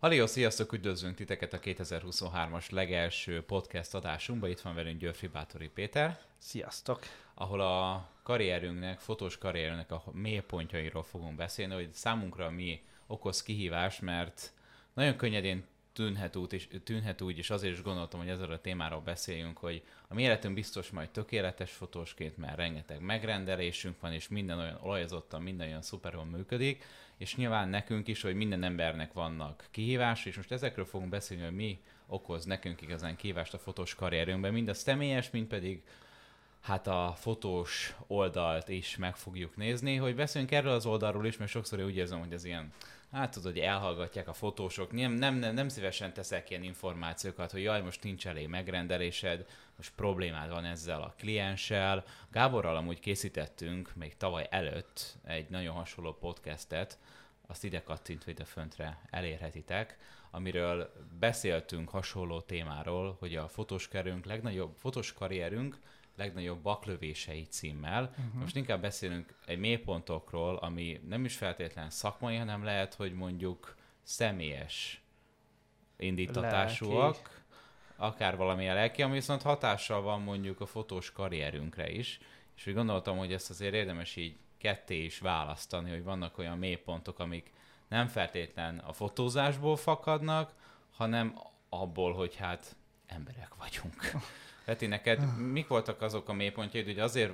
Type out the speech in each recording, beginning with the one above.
Halió, sziasztok! Üdvözlünk titeket a 2023-as legelső podcast adásunkba. Itt van velünk Györfi Bátori Péter. Sziasztok! Ahol a karrierünknek, fotós karrierünknek a mélypontjairól fogunk beszélni, hogy számunkra mi okoz kihívás, mert nagyon könnyedén tűnhet úgy, és, tűnhet úgy, és azért is gondoltam, hogy ezzel a témáról beszéljünk, hogy a mi életünk biztos majd tökéletes fotósként, mert rengeteg megrendelésünk van, és minden olyan olajozottan, minden olyan szuperül működik, és nyilván nekünk is, hogy minden embernek vannak kihívás, és most ezekről fogunk beszélni, hogy mi okoz nekünk igazán kihívást a fotós karrierünkben, mind a személyes, mind pedig hát a fotós oldalt is meg fogjuk nézni, hogy beszéljünk erről az oldalról is, mert sokszor úgy érzem, hogy ez ilyen hát tudod, hogy elhallgatják a fotósok, nem, nem, nem, szívesen teszek ilyen információkat, hogy jaj, most nincs elég megrendelésed, most problémád van ezzel a klienssel. Gáborral amúgy készítettünk még tavaly előtt egy nagyon hasonló podcastet, azt ide kattintva ide föntre elérhetitek, amiről beszéltünk hasonló témáról, hogy a fotós legnagyobb fotós karrierünk legnagyobb baklövései címmel. Uh-huh. Most inkább beszélünk egy mélypontokról, ami nem is feltétlen szakmai, hanem lehet, hogy mondjuk személyes indítatásúak, lelki. akár valami a lelki, ami viszont hatással van mondjuk a fotós karrierünkre is. És úgy gondoltam, hogy ezt azért érdemes így ketté is választani, hogy vannak olyan mélypontok, amik nem feltétlen a fotózásból fakadnak, hanem abból, hogy hát emberek vagyunk. Peti, neked mik voltak azok a mélypontjaid, hogy azért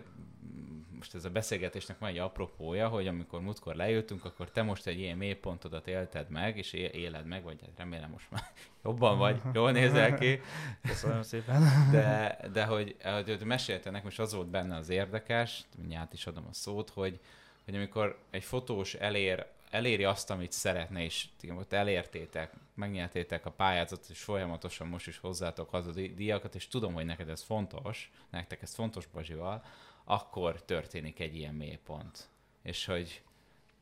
most ez a beszélgetésnek van egy apropója, hogy amikor múltkor leültünk, akkor te most egy ilyen mélypontodat élted meg, és éled meg, vagy hát remélem most már jobban vagy, jól nézel ki. Köszönöm szépen. De, de hogy, hogy meséltél nekem, és az volt benne az érdekes, mindjárt is adom a szót, hogy, hogy amikor egy fotós elér eléri azt, amit szeretne, és ott elértétek, megnyertétek a pályázatot, és folyamatosan most is hozzátok haza a díjakat, és tudom, hogy neked ez fontos, nektek ez fontos Bazsival, akkor történik egy ilyen mélypont. És hogy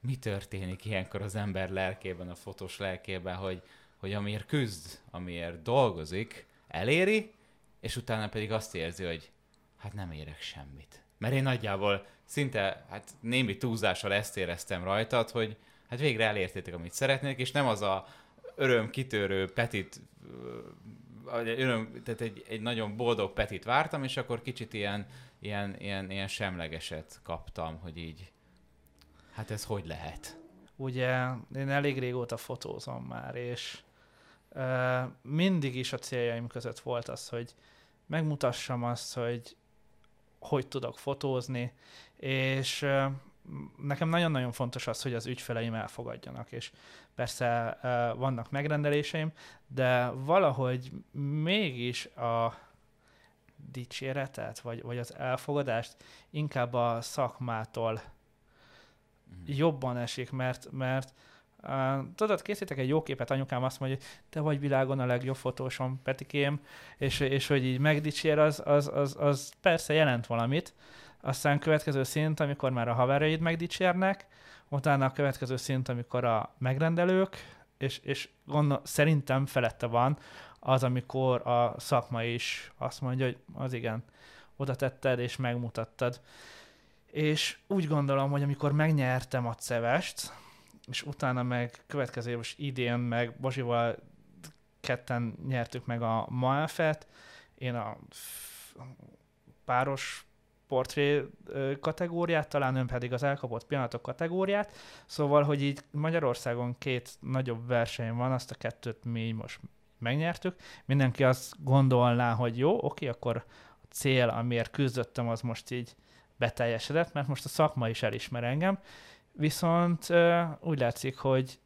mi történik ilyenkor az ember lelkében, a fotós lelkében, hogy, hogy amiért küzd, amiért dolgozik, eléri, és utána pedig azt érzi, hogy hát nem érek semmit. Mert én nagyjából szinte, hát némi túlzással ezt éreztem rajtad, hogy, hát végre elértétek, amit szeretnék, és nem az a öröm kitörő petit, öröm, tehát egy, egy nagyon boldog petit vártam, és akkor kicsit ilyen, ilyen, ilyen, ilyen semlegeset kaptam, hogy így, hát ez hogy lehet? Ugye én elég régóta fotózom már, és uh, mindig is a céljaim között volt az, hogy megmutassam azt, hogy hogy tudok fotózni, és nekem nagyon-nagyon fontos az, hogy az ügyfeleim elfogadjanak, és persze vannak megrendeléseim, de valahogy mégis a dicséretet, vagy, vagy az elfogadást inkább a szakmától mm. jobban esik, mert, mert Uh, tudod, készítek egy jó képet, anyukám azt mondja, hogy te vagy világon a legjobb fotósom, Petikém, és, és hogy így megdicsér, az, az, az, az persze jelent valamit, aztán következő szint, amikor már a haverjaid megdicsérnek, utána a következő szint, amikor a megrendelők, és, és gondol, szerintem felette van az, amikor a szakma is azt mondja, hogy az igen, oda tetted és megmutattad. És úgy gondolom, hogy amikor megnyertem a cevest, és utána meg következő éves idén meg Bozsival ketten nyertük meg a Maelfet, én a páros portré kategóriát, talán ön pedig az elkapott pillanatok kategóriát. Szóval, hogy így Magyarországon két nagyobb verseny van, azt a kettőt mi most megnyertük. Mindenki azt gondolná, hogy jó, oké, akkor a cél, amiért küzdöttem, az most így beteljesedett, mert most a szakma is elismer engem. Viszont úgy látszik, hogy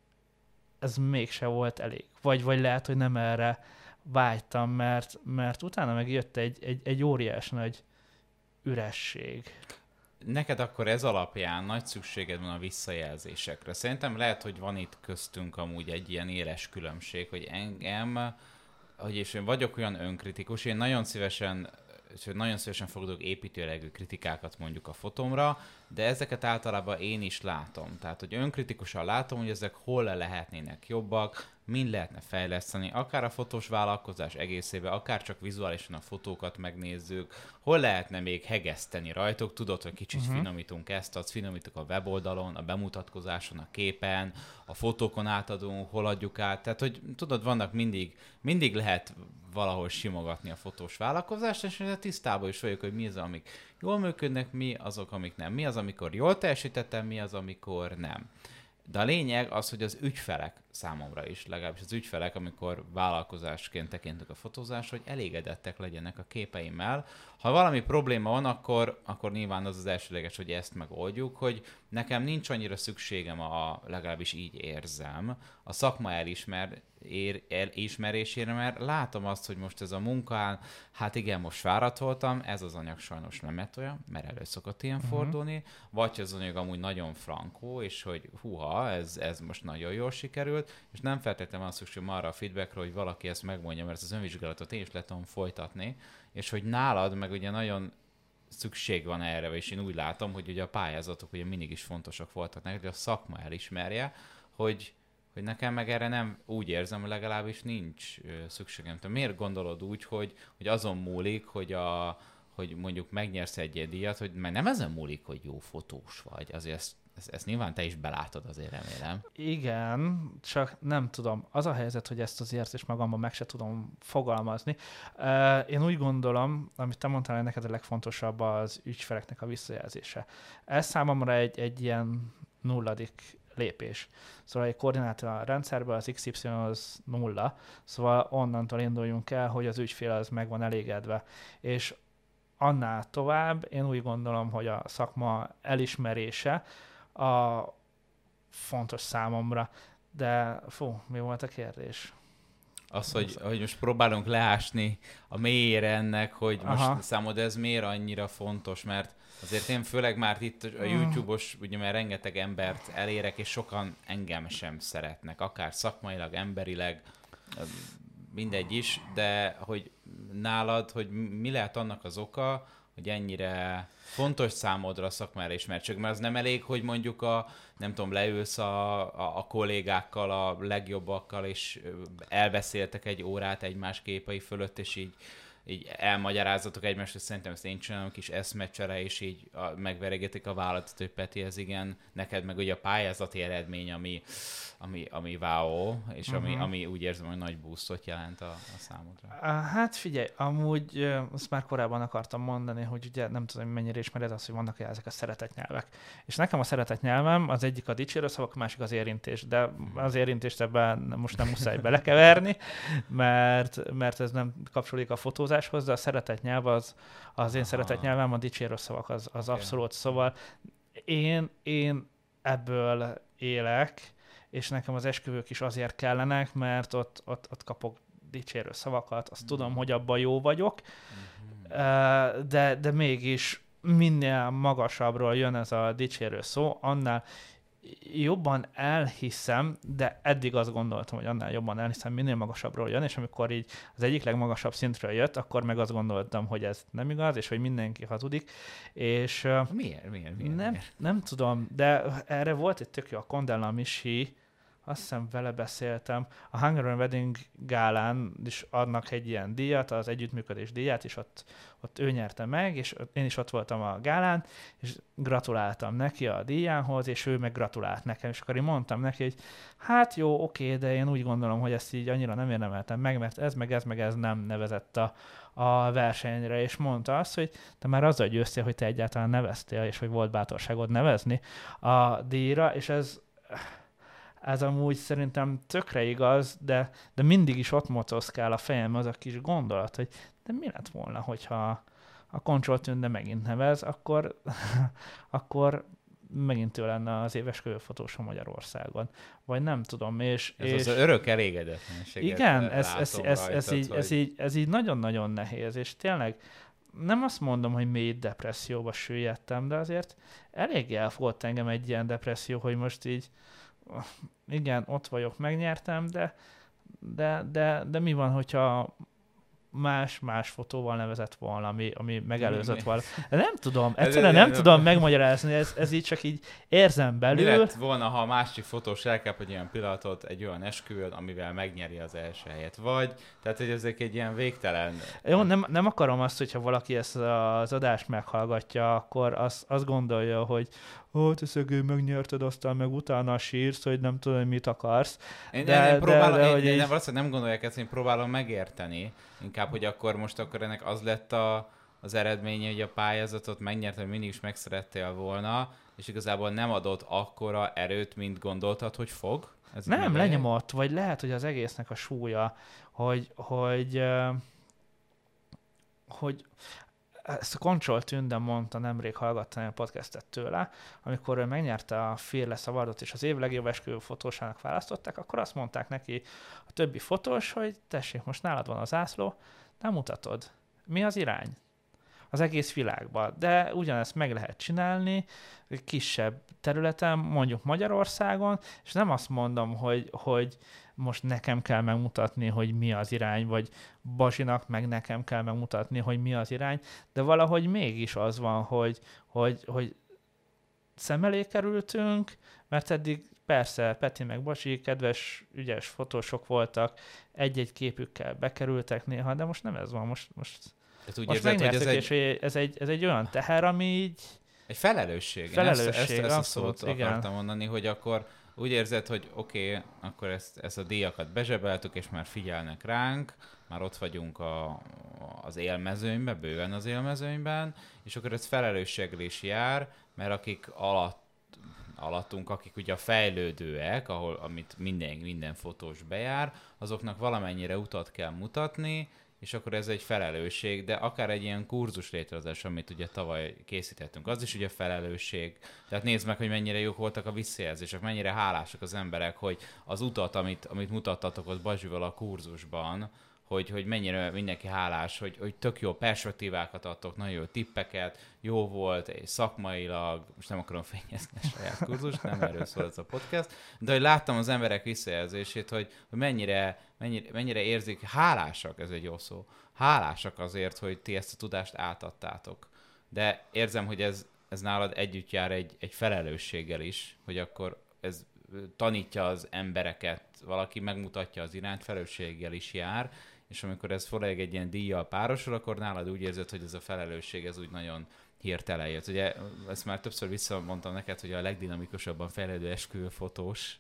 ez mégse volt elég. Vagy, vagy lehet, hogy nem erre vágytam, mert, mert utána meg jött egy, egy, egy óriás nagy üresség. Neked akkor ez alapján nagy szükséged van a visszajelzésekre. Szerintem lehet, hogy van itt köztünk amúgy egy ilyen éles különbség, hogy engem, hogy és én vagyok olyan önkritikus, én nagyon szívesen nagyon szívesen fogadok építőlegű kritikákat mondjuk a fotomra, de ezeket általában én is látom. Tehát, hogy önkritikusan látom, hogy ezek hol le lehetnének jobbak, mind lehetne fejleszteni, akár a fotós vállalkozás egészébe, akár csak vizuálisan a fotókat megnézzük, hol lehetne még hegeszteni rajtuk, tudod, hogy kicsit uh-huh. finomítunk ezt, azt finomítunk a weboldalon, a bemutatkozáson, a képen, a fotókon átadunk, hol adjuk át, tehát hogy tudod, vannak mindig, mindig lehet valahol simogatni a fotós vállalkozást, és tisztában is vagyok, hogy mi az, amik jól működnek, mi azok, amik nem. Mi az, amikor jól teljesítettem, mi az, amikor nem. De a lényeg az, hogy az ügyfelek számomra is, legalábbis az ügyfelek, amikor vállalkozásként tekintek a fotózás, hogy elégedettek legyenek a képeimmel. Ha valami probléma van, akkor, akkor nyilván az az elsőleges, hogy ezt megoldjuk, hogy nekem nincs annyira szükségem, a, legalábbis így érzem, a szakma elismer, ér, elismerésére, mert látom azt, hogy most ez a munkán, hát igen, most fáradt voltam, ez az anyag sajnos nem lett olyan, mert elő szokott ilyen uh-huh. fordulni, vagy az anyag amúgy nagyon frankó, és hogy huha, ez, ez most nagyon jól sikerült, és nem feltétlenül van szükség arra a feedbackre, hogy valaki ezt megmondja, mert ez az önvizsgálatot én is le tudom folytatni, és hogy nálad meg ugye nagyon szükség van erre, és én úgy látom, hogy ugye a pályázatok ugye mindig is fontosak voltak neked, hogy a szakma elismerje, hogy, hogy nekem meg erre nem úgy érzem, hogy legalábbis nincs szükségem. Te miért gondolod úgy, hogy, hogy azon múlik, hogy a, hogy mondjuk megnyersz egy díjat, hogy mert nem ezen múlik, hogy jó fotós vagy, azért ezt, ezt, ezt nyilván te is belátod azért remélem. Igen, csak nem tudom. Az a helyzet, hogy ezt az érzést magamban meg se tudom fogalmazni. Én úgy gondolom, amit te mondtál, hogy neked a legfontosabb az ügyfeleknek a visszajelzése. Ez számomra egy, egy ilyen nulladik lépés. Szóval egy koordinátor rendszerben az XY az nulla, szóval onnantól induljunk el, hogy az ügyfél az meg van elégedve. És annál tovább én úgy gondolom, hogy a szakma elismerése a fontos számomra. De fú, mi volt a kérdés? Az, hogy, hogy most próbálunk leásni a mélyére ennek, hogy most Aha. számod ez miért annyira fontos, mert azért én főleg már itt a hmm. YouTube-os, ugye mert rengeteg embert elérek, és sokan engem sem szeretnek, akár szakmailag, emberileg, mindegy is, de hogy nálad, hogy mi lehet annak az oka, hogy ennyire fontos számodra a szakmára ismertség, mert az nem elég, hogy mondjuk a, nem tudom, leülsz a, a, a kollégákkal, a legjobbakkal, és elbeszéltek egy órát egymás képei fölött, és így így elmagyarázatok egymást, hogy szerintem ezt én csinálom, kis eszmecsere, és így a, megveregetik a vállalat, hogy Peti, ez igen, neked meg ugye a pályázati eredmény, ami, ami, ami wow, és uh-huh. ami, mhm. ami úgy érzem, hogy nagy boostot jelent a, a számodra. Hát figyelj, amúgy azt már korábban akartam mondani, hogy ugye nem tudom, mennyire ismered azt, hogy vannak ezek a szeretett nyelvek. És nekem a szeretett nyelvem az egyik a dicsérő szavak, a másik az érintés, de mhm. az érintést ebben most nem muszáj belekeverni, mert, mert ez nem kapcsolódik a fotózáshoz, de a szeretett nyelv az, az én Aha. szeretett nyelvem, a dicsérő szavak az, az abszolút. Szóval én, én ebből élek, és nekem az esküvők is azért kellenek, mert ott, ott, ott kapok dicsérő szavakat, azt mm. tudom, hogy abban jó vagyok, mm-hmm. de, de mégis minél magasabbról jön ez a dicsérő szó, annál jobban elhiszem, de eddig azt gondoltam, hogy annál jobban elhiszem, minél magasabbról jön, és amikor így az egyik legmagasabb szintről jött, akkor meg azt gondoltam, hogy ez nem igaz, és hogy mindenki hazudik. És, miért? Miért? miért? Nem, miért? nem tudom, de erre volt egy tök jó, a Kondella Misi, azt hiszem vele beszéltem, a Hungarian Wedding gálán is adnak egy ilyen díjat, az együttműködés díját, és ott, ott ő nyerte meg, és én is ott voltam a gálán, és gratuláltam neki a díjához, és ő meg gratulált nekem, és akkor én mondtam neki, hogy hát jó, oké, de én úgy gondolom, hogy ezt így annyira nem érdemeltem meg, mert ez meg ez meg ez nem nevezett a, a versenyre, és mondta azt, hogy te már azzal győztél, hogy te egyáltalán neveztél, és hogy volt bátorságod nevezni a díjra, és ez ez amúgy szerintem tökre igaz, de, de mindig is ott mocoszkál a fejem az a kis gondolat, hogy de mi lett volna, hogyha a Control Tünde megint nevez, akkor, akkor megint ő lenne az éves kölyöfotós a Magyarországon. Vagy nem tudom, és... Ez és az örök elégedetlenség. Igen, ez, ez, ez, rajtad, ez, így, hogy... ez, így, ez így nagyon-nagyon nehéz, és tényleg nem azt mondom, hogy mély depresszióba süllyedtem, de azért elég elfogott engem egy ilyen depresszió, hogy most így igen, ott vagyok, megnyertem, de, de, de, de mi van, hogyha más-más fotóval nevezett volna, ami, ami megelőzött Mi- volna. Nem tudom, egyszerűen nem tudom megmagyarázni, ez, ez így csak így érzem Mi belül. lett volna, ha a másik fotós elkap egy olyan pillanatot, egy olyan esküvőn, amivel megnyeri az első helyet? Vagy, tehát hogy ezek egy ilyen végtelen... Jó, nem, nem akarom azt, hogyha valaki ezt az adást meghallgatja, akkor azt, azt gondolja, hogy ó, te szegény, megnyerted, aztán meg utána sírsz, hogy nem tudom, hogy mit akarsz. Én, De- de, én de- próbálom, de én, hogy én nem, valószínűleg nem gondolják ezt, én próbálom megérteni. Inkább, hogy akkor most akkor ennek az lett a, az eredménye, hogy a pályázatot megnyertem, mindig is megszerettél volna, és igazából nem adott akkora erőt, mint gondoltad, hogy fog? Ez Nem, lenyomott, vagy lehet, hogy az egésznek a súlya, hogy, hogy, hogy ezt a Control Tünde mondta, nemrég hallgattam a podcastet tőle, amikor ő megnyerte a Fearless Awardot, és az év legjobb esküvő fotósának választották, akkor azt mondták neki a többi fotós, hogy tessék, most nálad van a zászló, nem mutatod. Mi az irány? Az egész világban. De ugyanezt meg lehet csinálni egy kisebb területen, mondjuk Magyarországon, és nem azt mondom, hogy, hogy most nekem kell megmutatni, hogy mi az irány, vagy Basinak meg nekem kell megmutatni, hogy mi az irány, de valahogy mégis az van, hogy, hogy, hogy szem elé kerültünk, mert eddig persze Peti meg Basi kedves, ügyes fotósok voltak, egy-egy képükkel bekerültek néha, de most nem ez van, most, most, Tehát úgy most érzed, hogy ez egy, és ez egy, ez egy olyan teher, ami így egy felelősség. Én ezt, ezt, Felelősség, ezt a szót igen. akartam mondani, hogy akkor úgy érzed, hogy oké, okay, akkor ezt, ezt a díjakat bezsebeltük, és már figyelnek ránk, már ott vagyunk a, az élmezőnyben, bőven az élmezőnyben, és akkor ez felelősséggel is jár, mert akik alatt alattunk, akik ugye a fejlődőek, ahol, amit minden, minden fotós bejár, azoknak valamennyire utat kell mutatni, és akkor ez egy felelősség, de akár egy ilyen kurzus létrehozás, amit ugye tavaly készítettünk, az is ugye felelősség. Tehát nézd meg, hogy mennyire jók voltak a visszajelzések, mennyire hálásak az emberek, hogy az utat, amit, amit mutattatok ott Bazsival a kurzusban, hogy, hogy mennyire mindenki hálás, hogy, hogy tök jó perspektívákat adtok, nagyon jó tippeket, jó volt, szakmailag, most nem akarom fényezni a saját kurzust, nem erről szól ez a podcast, de hogy láttam az emberek visszajelzését, hogy, hogy mennyire, mennyire, mennyire érzik, hálásak, ez egy jó szó, hálásak azért, hogy ti ezt a tudást átadtátok. De érzem, hogy ez, ez nálad együtt jár egy, egy felelősséggel is, hogy akkor ez tanítja az embereket, valaki megmutatja az irányt, felelősséggel is jár, és amikor ez főleg egy ilyen díjjal párosul, akkor nálad úgy érzed, hogy ez a felelősség, ez úgy nagyon hirtelen jött. Ugye ezt már többször visszamondtam neked, hogy a legdinamikusabban fejlődő esküvő fotós,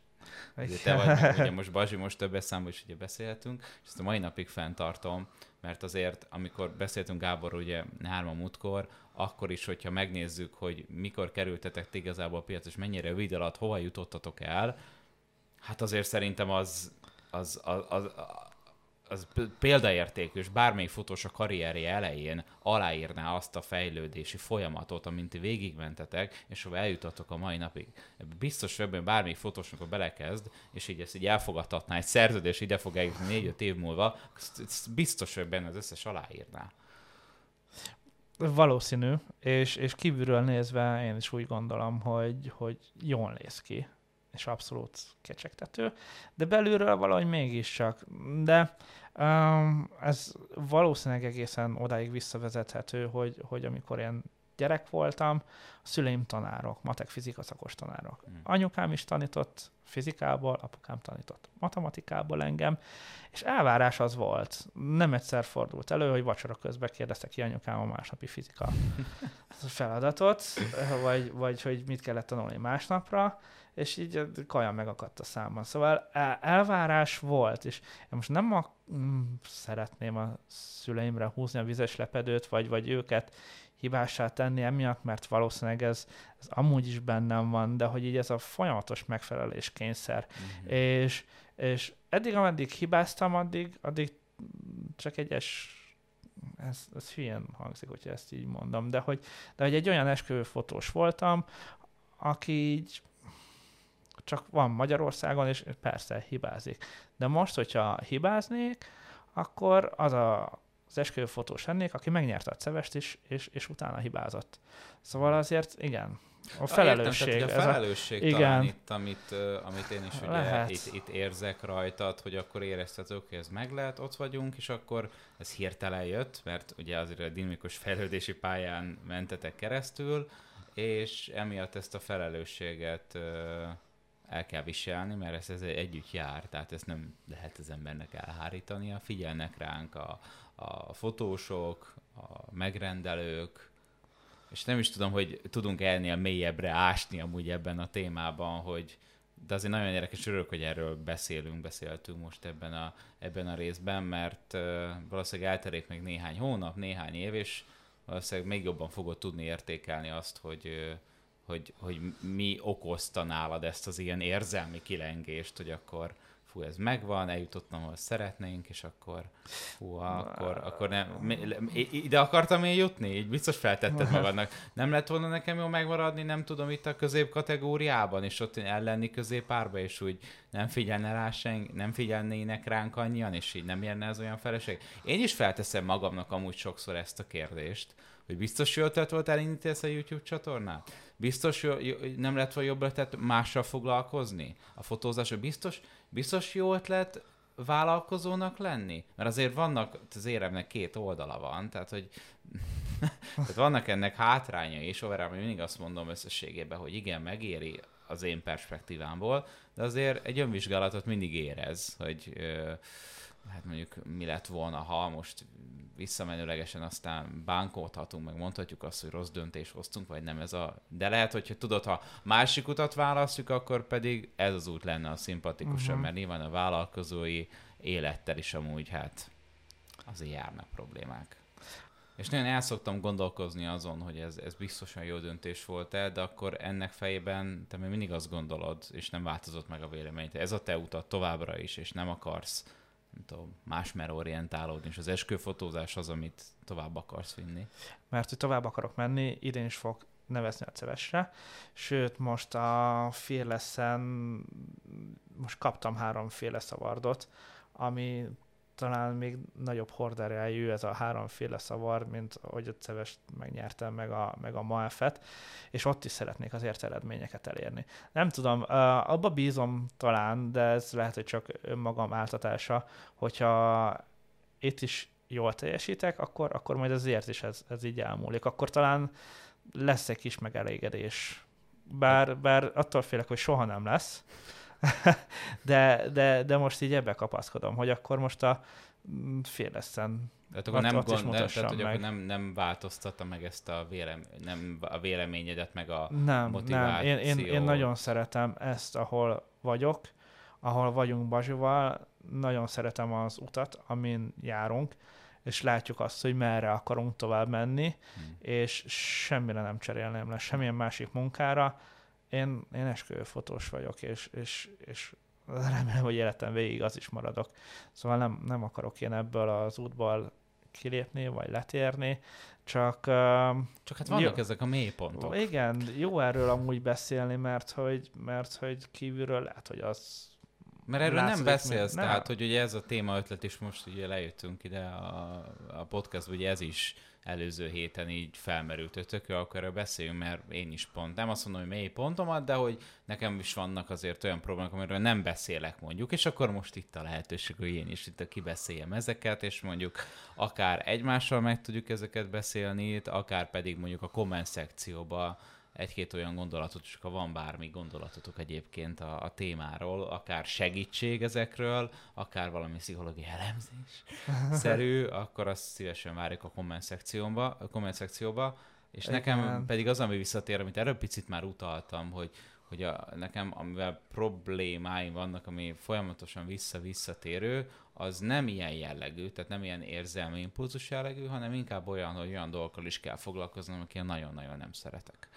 ugye te vagy, ugye most Bazsi, most többes számban is ugye beszélhetünk, és ezt a mai napig fenntartom, mert azért, amikor beszéltünk Gábor ugye hárman múltkor, akkor is, hogyha megnézzük, hogy mikor kerültetek ti igazából a piac, és mennyire rövid alatt hova jutottatok el, hát azért szerintem az, az, az, az, az példaértékű, és bármelyik fotós a karrierje elején aláírná azt a fejlődési folyamatot, amint ti végigmentetek, és hova eljutatok a mai napig. Biztos, hogy ebben bármelyik fotósnak, ha belekezd, és így ezt így elfogadhatná, egy szerződés ide fog eljutni négy-öt év múlva, biztos, hogy benne az összes aláírná. Valószínű, és, és kívülről nézve én is úgy gondolom, hogy, hogy jól néz ki, és abszolút kecsegtető, de belülről valahogy mégiscsak. De um, ez valószínűleg egészen odáig visszavezethető, hogy, hogy amikor én gyerek voltam, a szüleim tanárok, matek fizika szakos tanárok. Hmm. Anyukám is tanított fizikából, apukám tanított matematikából engem, és elvárás az volt. Nem egyszer fordult elő, hogy vacsora közben kérdezte ki anyukám a másnapi fizika feladatot, vagy, vagy hogy mit kellett tanulni másnapra, és így a kaja megakadt a számban. Szóval el- elvárás volt, és most nem a, mm, szeretném a szüleimre húzni a vizes lepedőt, vagy, vagy őket hibássá tenni emiatt, mert valószínűleg ez, ez amúgy is bennem van, de hogy így ez a folyamatos megfelelés kényszer. Mhm. És, és eddig, ameddig hibáztam, addig, addig csak egyes ez, ez hülyén hangzik, hogyha ezt így mondom, de hogy, de hogy egy olyan esküvőfotós voltam, aki így csak van Magyarországon, és persze hibázik. De most, hogyha hibáznék, akkor az a az esküvőfotós lennék, aki megnyerte a cevest is, és, és utána hibázott. Szóval azért igen, a felelősség. Értem, tehát, a felelősség ez a, talán igen. itt, amit, amit én is ugye Lehet. itt, itt érzek rajtad, hogy akkor érezted, hogy ez meg lehet, ott vagyunk, és akkor ez hirtelen jött, mert ugye azért a dinamikus fejlődési pályán mentetek keresztül, és emiatt ezt a felelősséget el kell viselni, mert ez, ez együtt jár, tehát ezt nem lehet az embernek elhárítania. Figyelnek ránk a, a fotósok, a megrendelők, és nem is tudom, hogy tudunk elnél mélyebbre ásni amúgy ebben a témában, hogy de azért nagyon érdekes, örülök, hogy erről beszélünk, beszéltünk most ebben a, ebben a részben, mert uh, valószínűleg elterék még néhány hónap, néhány év, és valószínűleg még jobban fogod tudni értékelni azt, hogy, uh, hogy, hogy mi okozta nálad ezt az ilyen érzelmi kilengést, hogy akkor fú, ez megvan, eljutottam, ahol szeretnénk, és akkor fú, akkor, akkor nem, ide akartam én jutni? Így biztos feltetted magadnak. Nem lett volna nekem jó megmaradni, nem tudom, itt a közép kategóriában, és ott ellenni középárba, és úgy nem figyelne rá sen, nem figyelnének ránk annyian, és így nem jönne ez olyan feleség. Én is felteszem magamnak amúgy sokszor ezt a kérdést, hogy biztos jó ötlet volt elindítani ezt a YouTube csatornát? Biztos jó, nem lett volna jobb ötlet mással foglalkozni? A fotózásra biztos, biztos jó ötlet vállalkozónak lenni? Mert azért vannak, az éremnek két oldala van, tehát hogy tehát vannak ennek hátrányai, és overall mindig azt mondom összességében, hogy igen, megéri az én perspektívámból, de azért egy önvizsgálatot mindig érez, hogy hát mondjuk mi lett volna, ha most visszamenőlegesen aztán bánkódhatunk, meg mondhatjuk azt, hogy rossz döntés hoztunk, vagy nem ez a... De lehet, hogyha tudod, ha másik utat választjuk, akkor pedig ez az út lenne a szimpatikusabb, uh-huh. mert nyilván a vállalkozói élettel is amúgy hát azért járnak problémák. És nagyon el szoktam gondolkozni azon, hogy ez, ez biztosan jó döntés volt-e, de akkor ennek fejében te még mindig azt gondolod, és nem változott meg a vélemény. Ez a te utat továbbra is, és nem akarsz nem tudom, mer orientálódni, és az esküvőfotózás az, amit tovább akarsz vinni. Mert hogy tovább akarok menni, idén is fog nevezni a Cevesre, sőt most a Fearless-en most kaptam három féle szavardot, ami talán még nagyobb horderejű ez a háromféle szavar, mint hogy a Cevest megnyertem, meg a, meg a Maefet, és ott is szeretnék azért eredményeket elérni. Nem tudom, abba bízom talán, de ez lehet, hogy csak önmagam áltatása, hogyha itt is jól teljesítek, akkor, akkor majd azért is ez, ez így elmúlik. Akkor talán lesz egy kis megelégedés. Bár, bár attól félek, hogy soha nem lesz, de, de, de most így ebbe kapaszkodom, hogy akkor most a mm, féleszen tehát akkor nem, gond, nem, tehát, hogy akkor nem, nem változtatta meg ezt a, vélem, nem a véleményedet, meg a nem, motivációt. Nem, én, én, én nagyon szeretem ezt, ahol vagyok, ahol vagyunk Bazsival, nagyon szeretem az utat, amin járunk, és látjuk azt, hogy merre akarunk tovább menni, hmm. és semmire nem cserélném le, semmilyen másik munkára, én, én esküvőfotós vagyok, és, és, és remélem, hogy életem végig az is maradok. Szóval nem, nem akarok én ebből az útból kilépni, vagy letérni, csak... Csak hát vannak jó, ezek a mélypontok. Igen, jó erről amúgy beszélni, mert hogy, mert hogy kívülről lehet, hogy az mert erről nem beszélsz, nem. tehát hogy ugye ez a téma ötlet is most ugye lejöttünk ide a, a podcast, ugye ez is előző héten így felmerült, hogy tök akkor erről beszéljünk, mert én is pont, nem azt mondom, hogy mély pontomat, de hogy nekem is vannak azért olyan problémák, amiről nem beszélek mondjuk, és akkor most itt a lehetőség, hogy én is itt kibeszéljem ezeket, és mondjuk akár egymással meg tudjuk ezeket beszélni, akár pedig mondjuk a komment szekcióba egy-két olyan gondolatot, csak ha van bármi gondolatotok egyébként a, a témáról, akár segítség ezekről, akár valami pszichológiai elemzés szerű, akkor azt szívesen várjuk a komment szekcióba, a komment szekcióba és Igen. nekem pedig az, ami visszatér, amit erről picit már utaltam, hogy, hogy a, nekem, amivel problémáim vannak, ami folyamatosan vissza-visszatérő, az nem ilyen jellegű, tehát nem ilyen érzelmi impulzus jellegű, hanem inkább olyan, hogy olyan dolgokkal is kell foglalkoznom, amik én nagyon-nagyon nem szeretek.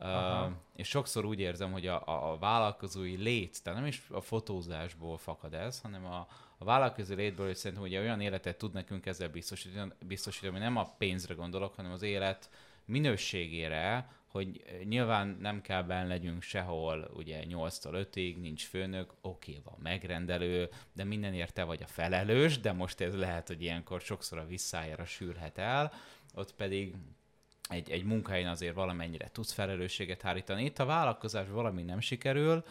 Uh, és sokszor úgy érzem, hogy a, a, a vállalkozói lét, tehát nem is a fotózásból fakad ez, hanem a, a vállalkozói létből, hogy szerintem ugye olyan életet tud nekünk ezzel biztosítani, biztosítani, hogy nem a pénzre gondolok, hanem az élet minőségére, hogy nyilván nem kell benne legyünk sehol, ugye 8-tól 5-ig, nincs főnök, oké, van megrendelő, de mindenért te vagy a felelős, de most ez lehet, hogy ilyenkor sokszor a visszájára sűrhet el, ott pedig egy, egy munkahelyen azért valamennyire tudsz felelősséget hárítani. Itt a vállalkozás valami nem sikerül,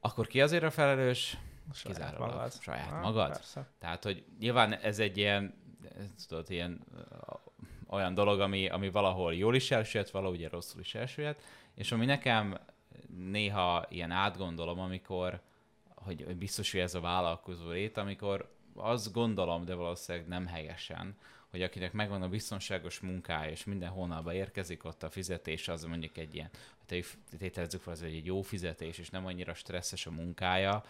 akkor ki azért a felelős? Saját Kizárólag magad. saját Ah, magad. Persze. Tehát, hogy nyilván ez egy ilyen, tudod, ilyen olyan dolog, ami, ami valahol jól is elsüllyed, valahol ugye rosszul is elsüllyed, és ami nekem néha ilyen átgondolom, amikor, hogy biztos, hogy ez a vállalkozó rét, amikor azt gondolom, de valószínűleg nem helyesen, hogy akinek megvan a biztonságos munkája, és minden hónapban érkezik ott a fizetés, az mondjuk egy ilyen, hát tételezzük fel, az egy jó fizetés, és nem annyira stresszes a munkája,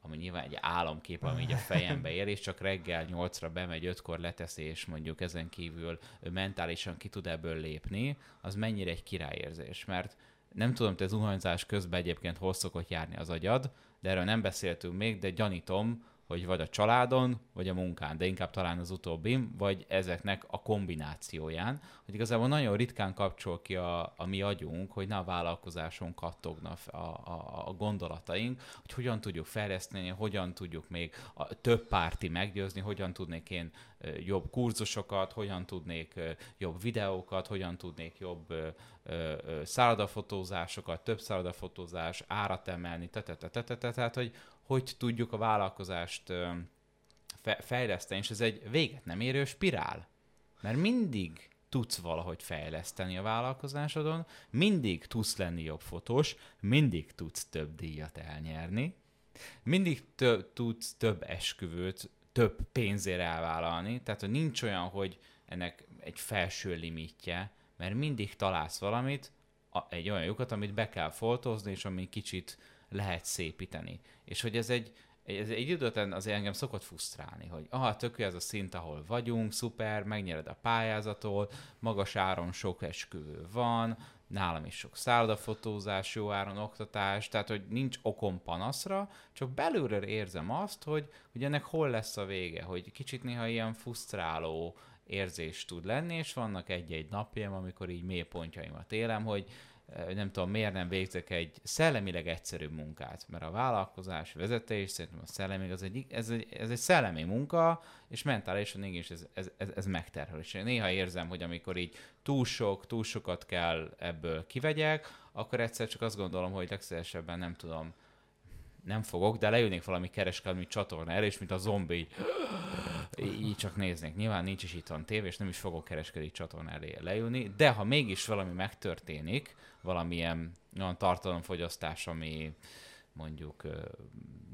ami nyilván egy álomkép, ami így a fejembe ér, és csak reggel 8-ra bemegy, 5-kor leteszi, és mondjuk ezen kívül mentálisan ki tud ebből lépni, az mennyire egy királyérzés, mert nem tudom, te zuhanyzás közben egyébként hol szokott járni az agyad, de erről nem beszéltünk még, de gyanítom, hogy vagy a családon, vagy a munkán, de inkább talán az utóbbin, vagy ezeknek a kombinációján, hogy igazából nagyon ritkán kapcsol ki a, a mi agyunk, hogy ne a vállalkozáson kattogna a, a, a gondolataink, hogy hogyan tudjuk fejleszteni, hogyan tudjuk még a több párti meggyőzni, hogyan tudnék én jobb kurzusokat, hogyan tudnék jobb videókat, hogyan tudnék jobb szállodafotózásokat, több szállodafotózás, árat emelni, tehát hogy hogy tudjuk a vállalkozást fejleszteni, és ez egy véget nem érő spirál. Mert mindig tudsz valahogy fejleszteni a vállalkozásodon, mindig tudsz lenni jobb fotós, mindig tudsz több díjat elnyerni, mindig tudsz több esküvőt, több pénzért elvállalni, tehát hogy nincs olyan, hogy ennek egy felső limitje, mert mindig találsz valamit, egy olyan lyukat, amit be kell foltozni, és ami kicsit lehet szépíteni. És hogy ez egy, ez egy idő után azért engem szokott frusztrálni, hogy aha, tök jó ez a szint, ahol vagyunk, szuper, megnyered a pályázatot, magas áron sok esküvő van, nálam is sok szállodafotózás, jó áron oktatás, tehát hogy nincs okom panaszra, csak belülről érzem azt, hogy, hogy ennek hol lesz a vége, hogy kicsit néha ilyen frusztráló érzés tud lenni, és vannak egy-egy napjaim, amikor így mélypontjaimat élem, hogy nem tudom, miért nem végzek egy szellemileg egyszerű munkát, mert a vállalkozás vezetés, szerintem a szellemi, az egy, ez, egy, ez egy szellemi munka, és mentálisan is ez, ez, ez, ez megterhel. És én néha érzem, hogy amikor így túl sok, túl sokat kell ebből kivegyek, akkor egyszer csak azt gondolom, hogy legszívesebben nem tudom, nem fogok, de leülnék valami kereskedelmi csatornára, és mint a zombi, így, csak néznék. Nyilván nincs is itt van tévé, és nem is fogok kereskedelmi csatorna elé leülni, de ha mégis valami megtörténik, valamilyen olyan tartalomfogyasztás, ami mondjuk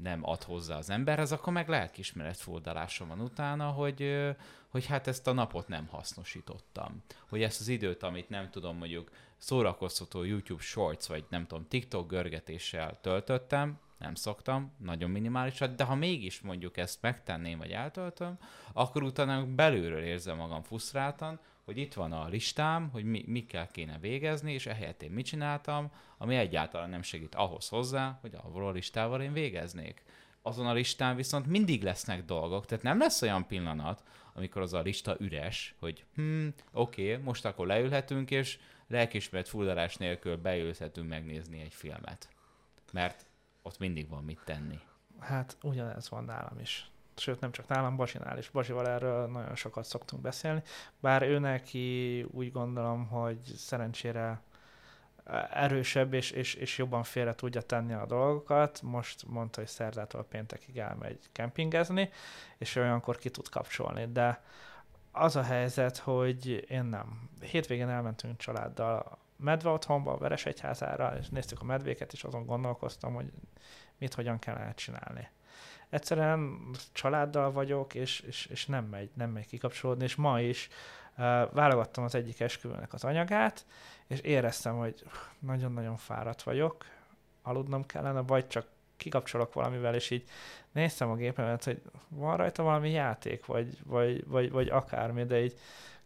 nem ad hozzá az emberhez, akkor meg lelkismeret furdalásom van utána, hogy, hogy hát ezt a napot nem hasznosítottam. Hogy ezt az időt, amit nem tudom, mondjuk szórakoztató YouTube Shorts, vagy nem tudom, TikTok görgetéssel töltöttem, nem szoktam, nagyon minimálisat, de ha mégis mondjuk ezt megtenném, vagy eltöltöm, akkor utána belülről érzem magam frusztráltan, hogy itt van a listám, hogy mi, mikkel kéne végezni, és ehelyett én mit csináltam, ami egyáltalán nem segít ahhoz hozzá, hogy avval a listával én végeznék. Azon a listán viszont mindig lesznek dolgok, tehát nem lesz olyan pillanat, amikor az a lista üres, hogy hm, oké, okay, most akkor leülhetünk, és lelkismeret furdalás nélkül beülhetünk megnézni egy filmet. Mert ott mindig van mit tenni. Hát ugyanez van nálam is. Sőt, nem csak nálam, Basinál is. Basival erről nagyon sokat szoktunk beszélni. Bár ő neki úgy gondolom, hogy szerencsére erősebb és, és, és jobban félre tudja tenni a dolgokat. Most mondta, hogy szerdától péntekig elmegy kempingezni, és olyankor ki tud kapcsolni. De az a helyzet, hogy én nem. Hétvégén elmentünk családdal medve otthonba, a Veresegyházára, és néztük a medvéket, és azon gondolkoztam, hogy mit, hogyan kellene csinálni. Egyszerűen családdal vagyok, és, és, és nem, megy, nem megy kikapcsolódni, és ma is uh, válogattam az egyik esküvőnek az anyagát, és éreztem, hogy nagyon-nagyon fáradt vagyok, aludnom kellene, vagy csak kikapcsolok valamivel, és így néztem a gépemet, hogy van rajta valami játék, vagy, vagy, vagy, vagy akármi, de így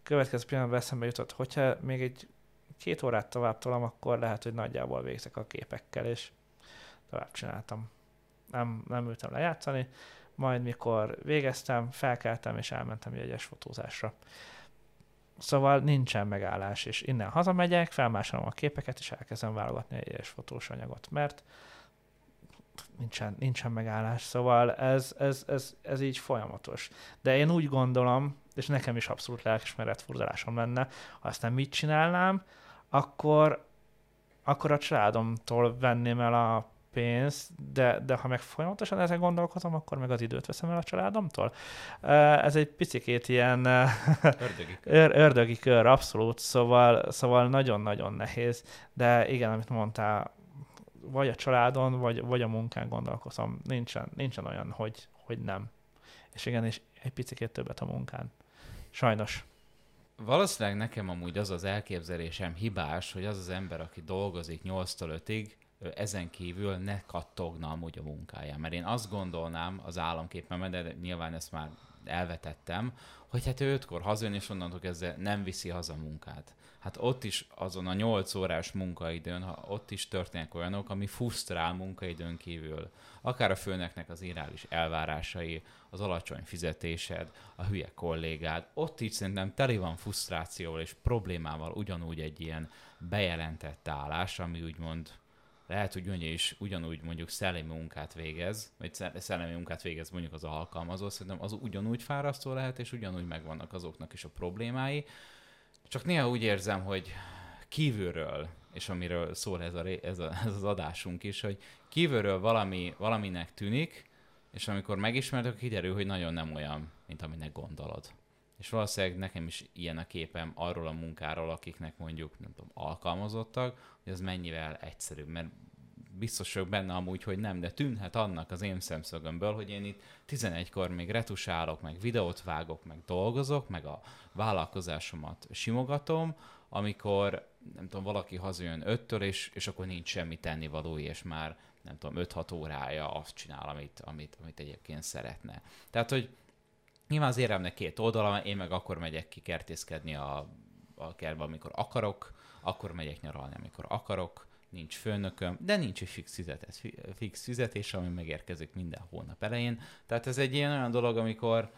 következő pillanatban eszembe jutott, hogyha még egy két órát tovább tolom, akkor lehet, hogy nagyjából végzek a képekkel, és tovább csináltam. Nem, nem ültem lejátszani, majd mikor végeztem, felkeltem, és elmentem jegyes fotózásra. Szóval nincsen megállás, és innen hazamegyek, felmásolom a képeket, és elkezdem válogatni egy egyes fotós anyagot, mert nincsen, nincsen megállás, szóval ez, ez, ez, ez így folyamatos. De én úgy gondolom, és nekem is abszolút lelkismeret furdalásom lenne, ha aztán mit csinálnám, akkor, akkor a családomtól venném el a pénzt, de, de ha meg folyamatosan ezen gondolkozom, akkor meg az időt veszem el a családomtól. Ez egy picikét ilyen ördögi kör, ör, ördögi kör abszolút, szóval, szóval nagyon-nagyon nehéz, de igen, amit mondtál, vagy a családon, vagy, vagy a munkán gondolkozom. Nincsen, nincsen olyan, hogy, hogy nem. És igen, és egy picit többet a munkán. Sajnos. Valószínűleg nekem amúgy az az elképzelésem hibás, hogy az az ember, aki dolgozik 8-tól 5-ig, ezen kívül ne kattogna amúgy a munkáján. Mert én azt gondolnám az államképpen, de nyilván ezt már elvetettem, hogy hát ő ötkor hazajön, és onnantól kezdve nem viszi haza munkát. Hát ott is azon a 8 órás munkaidőn, ha ott is történnek olyanok, ami fusztrál munkaidőn kívül. Akár a főneknek az irális elvárásai, az alacsony fizetésed, a hülye kollégád, ott is szerintem teli van frusztrációval és problémával ugyanúgy egy ilyen bejelentett állás, ami úgymond lehet, hogy Gyöngyi is ugyanúgy mondjuk szellemi munkát végez, vagy szellemi munkát végez mondjuk az alkalmazó, szerintem az ugyanúgy fárasztó lehet, és ugyanúgy megvannak azoknak is a problémái. Csak néha úgy érzem, hogy kívülről, és amiről szól ez, a, ez, a, ez az adásunk is, hogy kívülről valami, valaminek tűnik, és amikor megismertek, kiderül, hogy nagyon nem olyan, mint aminek gondolod. És valószínűleg nekem is ilyen a képem arról a munkáról, akiknek mondjuk, nem tudom, alkalmazottak, hogy az mennyivel egyszerűbb, mert biztos vagyok benne amúgy, hogy nem, de tűnhet annak az én szemszögömből, hogy én itt 11-kor még retusálok, meg videót vágok, meg dolgozok, meg a vállalkozásomat simogatom, amikor nem tudom, valaki hazajön 5-től, és, és akkor nincs semmi tennivaló, és már nem tudom, 5-6 órája azt csinál, amit, amit, amit egyébként szeretne. Tehát, hogy nyilván az éremnek két oldala, én meg akkor megyek ki kertészkedni a, a kertbe, amikor akarok, akkor megyek nyaralni, amikor akarok, nincs főnököm, de nincs is fix fizetés, fix fizetés, ami megérkezik minden hónap elején. Tehát ez egy ilyen olyan dolog, amikor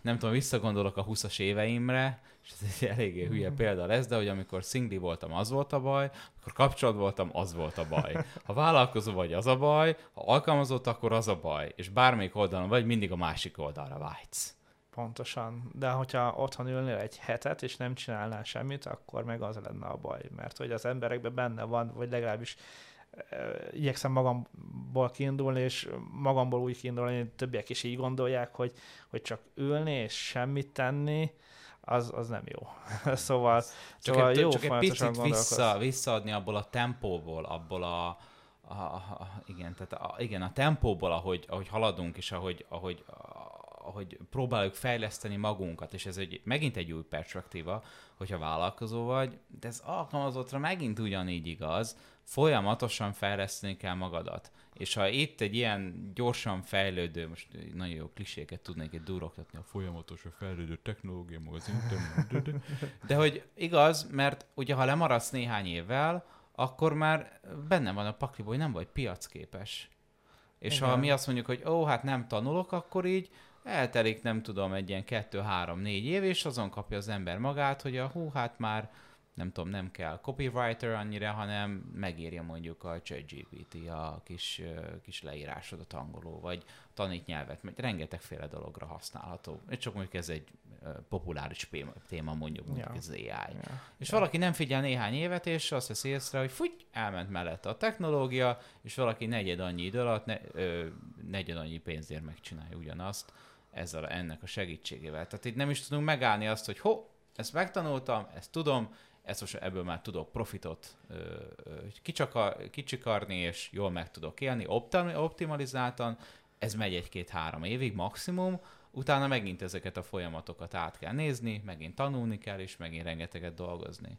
nem tudom, visszagondolok a 20-as éveimre, és ez egy eléggé hülye példa lesz, de hogy amikor szingli voltam, az volt a baj, akkor kapcsolat voltam, az volt a baj. Ha vállalkozó vagy, az a baj, ha alkalmazott, akkor az a baj, és bármelyik oldalon vagy, mindig a másik oldalra vágysz. Pontosan. De hogyha otthon ülnél egy hetet, és nem csinálnál semmit, akkor meg az lenne a baj. Mert hogy az emberekben benne van, vagy legalábbis igyekszem magamból kiindulni, és magamból úgy kiindulni, hogy többiek is így gondolják, hogy, hogy csak ülni és semmit tenni, az, az nem jó. szóval, csak szóval egy, jó csak egy picit vissza, visszaadni abból a tempóból, abból a, a, a, igen, tehát a, igen, a tempóból, ahogy, ahogy haladunk, és ahogy, ahogy, ahogy próbáljuk fejleszteni magunkat, és ez egy, megint egy új perspektíva, hogyha vállalkozó vagy, de ez alkalmazottra megint ugyanígy igaz, folyamatosan fejleszteni kell magadat. És ha itt egy ilyen gyorsan fejlődő, most nagyon jó kliséket tudnék itt duroktatni, a folyamatosan fejlődő technológia, maga az internet, de hogy igaz, mert ugye ha lemaradsz néhány évvel, akkor már benne van a pakliból, hogy nem vagy piacképes. És Igen. ha mi azt mondjuk, hogy ó, hát nem tanulok, akkor így eltelik, nem tudom, egy ilyen kettő, három, négy év, és azon kapja az ember magát, hogy a hú, hát már nem tudom, nem kell copywriter annyira, hanem megírja mondjuk a ChatGPT a kis, kis leírásodat angolul, vagy tanít nyelvet, mert rengetegféle dologra használható. És csak mondjuk ez egy populáris téma, mondjuk, mondjuk ja. ez AI. Ja. És ja. valaki nem figyel néhány évet, és azt veszi észre, hogy fugy, elment mellette a technológia, és valaki negyed annyi idő alatt, ne, ö, negyed annyi pénzért megcsinálja ugyanazt ezzel, ennek a segítségével. Tehát itt nem is tudunk megállni azt, hogy ho, ezt megtanultam, ezt tudom, ezt most ebből már tudok profitot kicsikarni, és jól meg tudok élni, optimalizáltan, ez megy egy-két-három évig maximum, utána megint ezeket a folyamatokat át kell nézni, megint tanulni kell, és megint rengeteget dolgozni.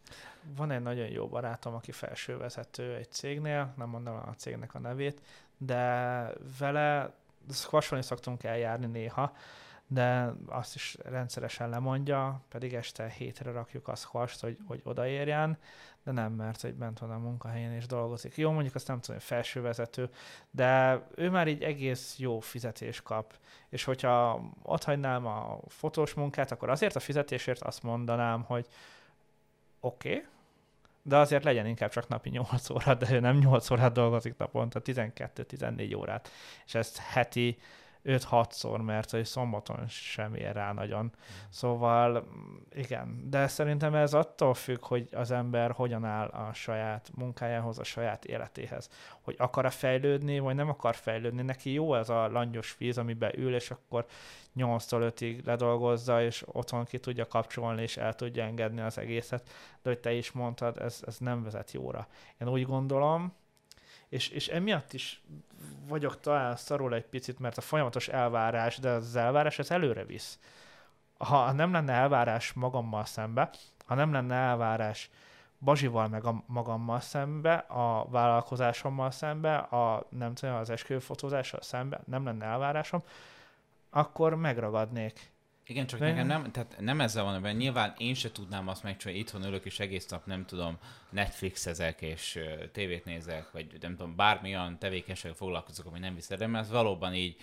Van egy nagyon jó barátom, aki felsővezető egy cégnél, nem mondom a cégnek a nevét, de vele hasonlóan szoktunk eljárni néha, de azt is rendszeresen lemondja, pedig este hétre rakjuk azt hast, hogy, hogy odaérjen, de nem, mert hogy bent van a munkahelyén és dolgozik. Jó, mondjuk azt nem tudom, felsővezető, de ő már így egész jó fizetést kap. És hogyha ott hagynám a fotós munkát, akkor azért a fizetésért azt mondanám, hogy oké, okay, de azért legyen inkább csak napi 8 óra, de ő nem 8 órát dolgozik naponta, 12-14 órát, és ezt heti 5-6-szor, mert hogy szombaton sem ér rá nagyon. Mm. Szóval igen, de szerintem ez attól függ, hogy az ember hogyan áll a saját munkájához, a saját életéhez. Hogy akar-e fejlődni, vagy nem akar fejlődni. Neki jó ez a langyos víz, amiben ül, és akkor 8-tól 5-ig ledolgozza, és otthon ki tudja kapcsolni, és el tudja engedni az egészet. De hogy te is mondtad, ez, ez nem vezet jóra. Én úgy gondolom, és, és emiatt is vagyok talán szarul egy picit, mert a folyamatos elvárás, de az elvárás ez előre visz. Ha nem lenne elvárás magammal szembe, ha nem lenne elvárás Bazsival meg a magammal szembe, a vállalkozásommal szembe, a nem tudom, az esküvőfotózással szembe, nem lenne elvárásom, akkor megragadnék. Igen, csak De... nekem nem, tehát nem ezzel van, mert nyilván én se tudnám azt megcsinálni, itthon ülök és egész nap nem tudom, Netflixezek és uh, tévét nézek, vagy nem tudom, bármilyen tevékenységgel foglalkozok, ami nem visz mert ez valóban így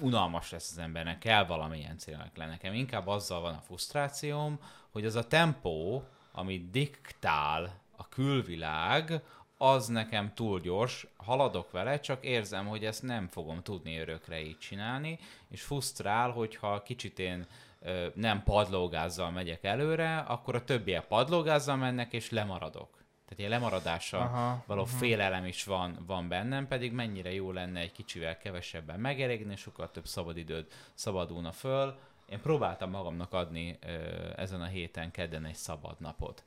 unalmas lesz az embernek, kell valamilyen célnak le nekem. Inkább azzal van a frusztrációm, hogy az a tempó, amit diktál a külvilág, az nekem túl gyors, haladok vele, csak érzem, hogy ezt nem fogom tudni örökre így csinálni, és frusztrál, hogyha kicsit én ö, nem padlógázzal megyek előre, akkor a többiek padlógázzal mennek, és lemaradok. Tehát ilyen lemaradással Aha, való uh-huh. félelem is van, van bennem, pedig mennyire jó lenne egy kicsivel kevesebben megelégni, sokkal több szabadidőd szabadulna föl. Én próbáltam magamnak adni ö, ezen a héten kedden egy szabad napot.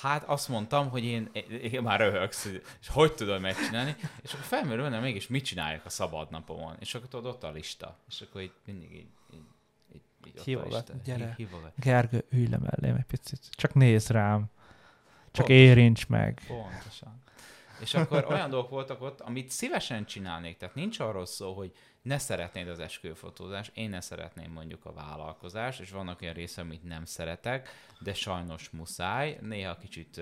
Hát azt mondtam, hogy én, én már röhögsz, és hogy tudom megcsinálni, és akkor felmerül bennem mégis mit csináljak a szabad napomon, és akkor tudod, ott a lista, és akkor így mindig így, így, így, így Hívogat, gyere, Hívogat. Gergő, ülj le mellém egy picit, csak nézd rám, csak Pontosan. érints meg. Pontosan. És akkor olyan dolgok voltak ott, amit szívesen csinálnék, tehát nincs arról szó, hogy ne szeretnéd az esküvőfotózás, én ne szeretném mondjuk a vállalkozás, és vannak olyan része, amit nem szeretek, de sajnos muszáj, néha kicsit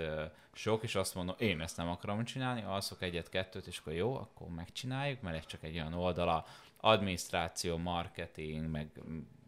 sok, és azt mondom, én ezt nem akarom csinálni, alszok egyet-kettőt, és akkor jó, akkor megcsináljuk, mert ez csak egy olyan oldala, adminisztráció, marketing, meg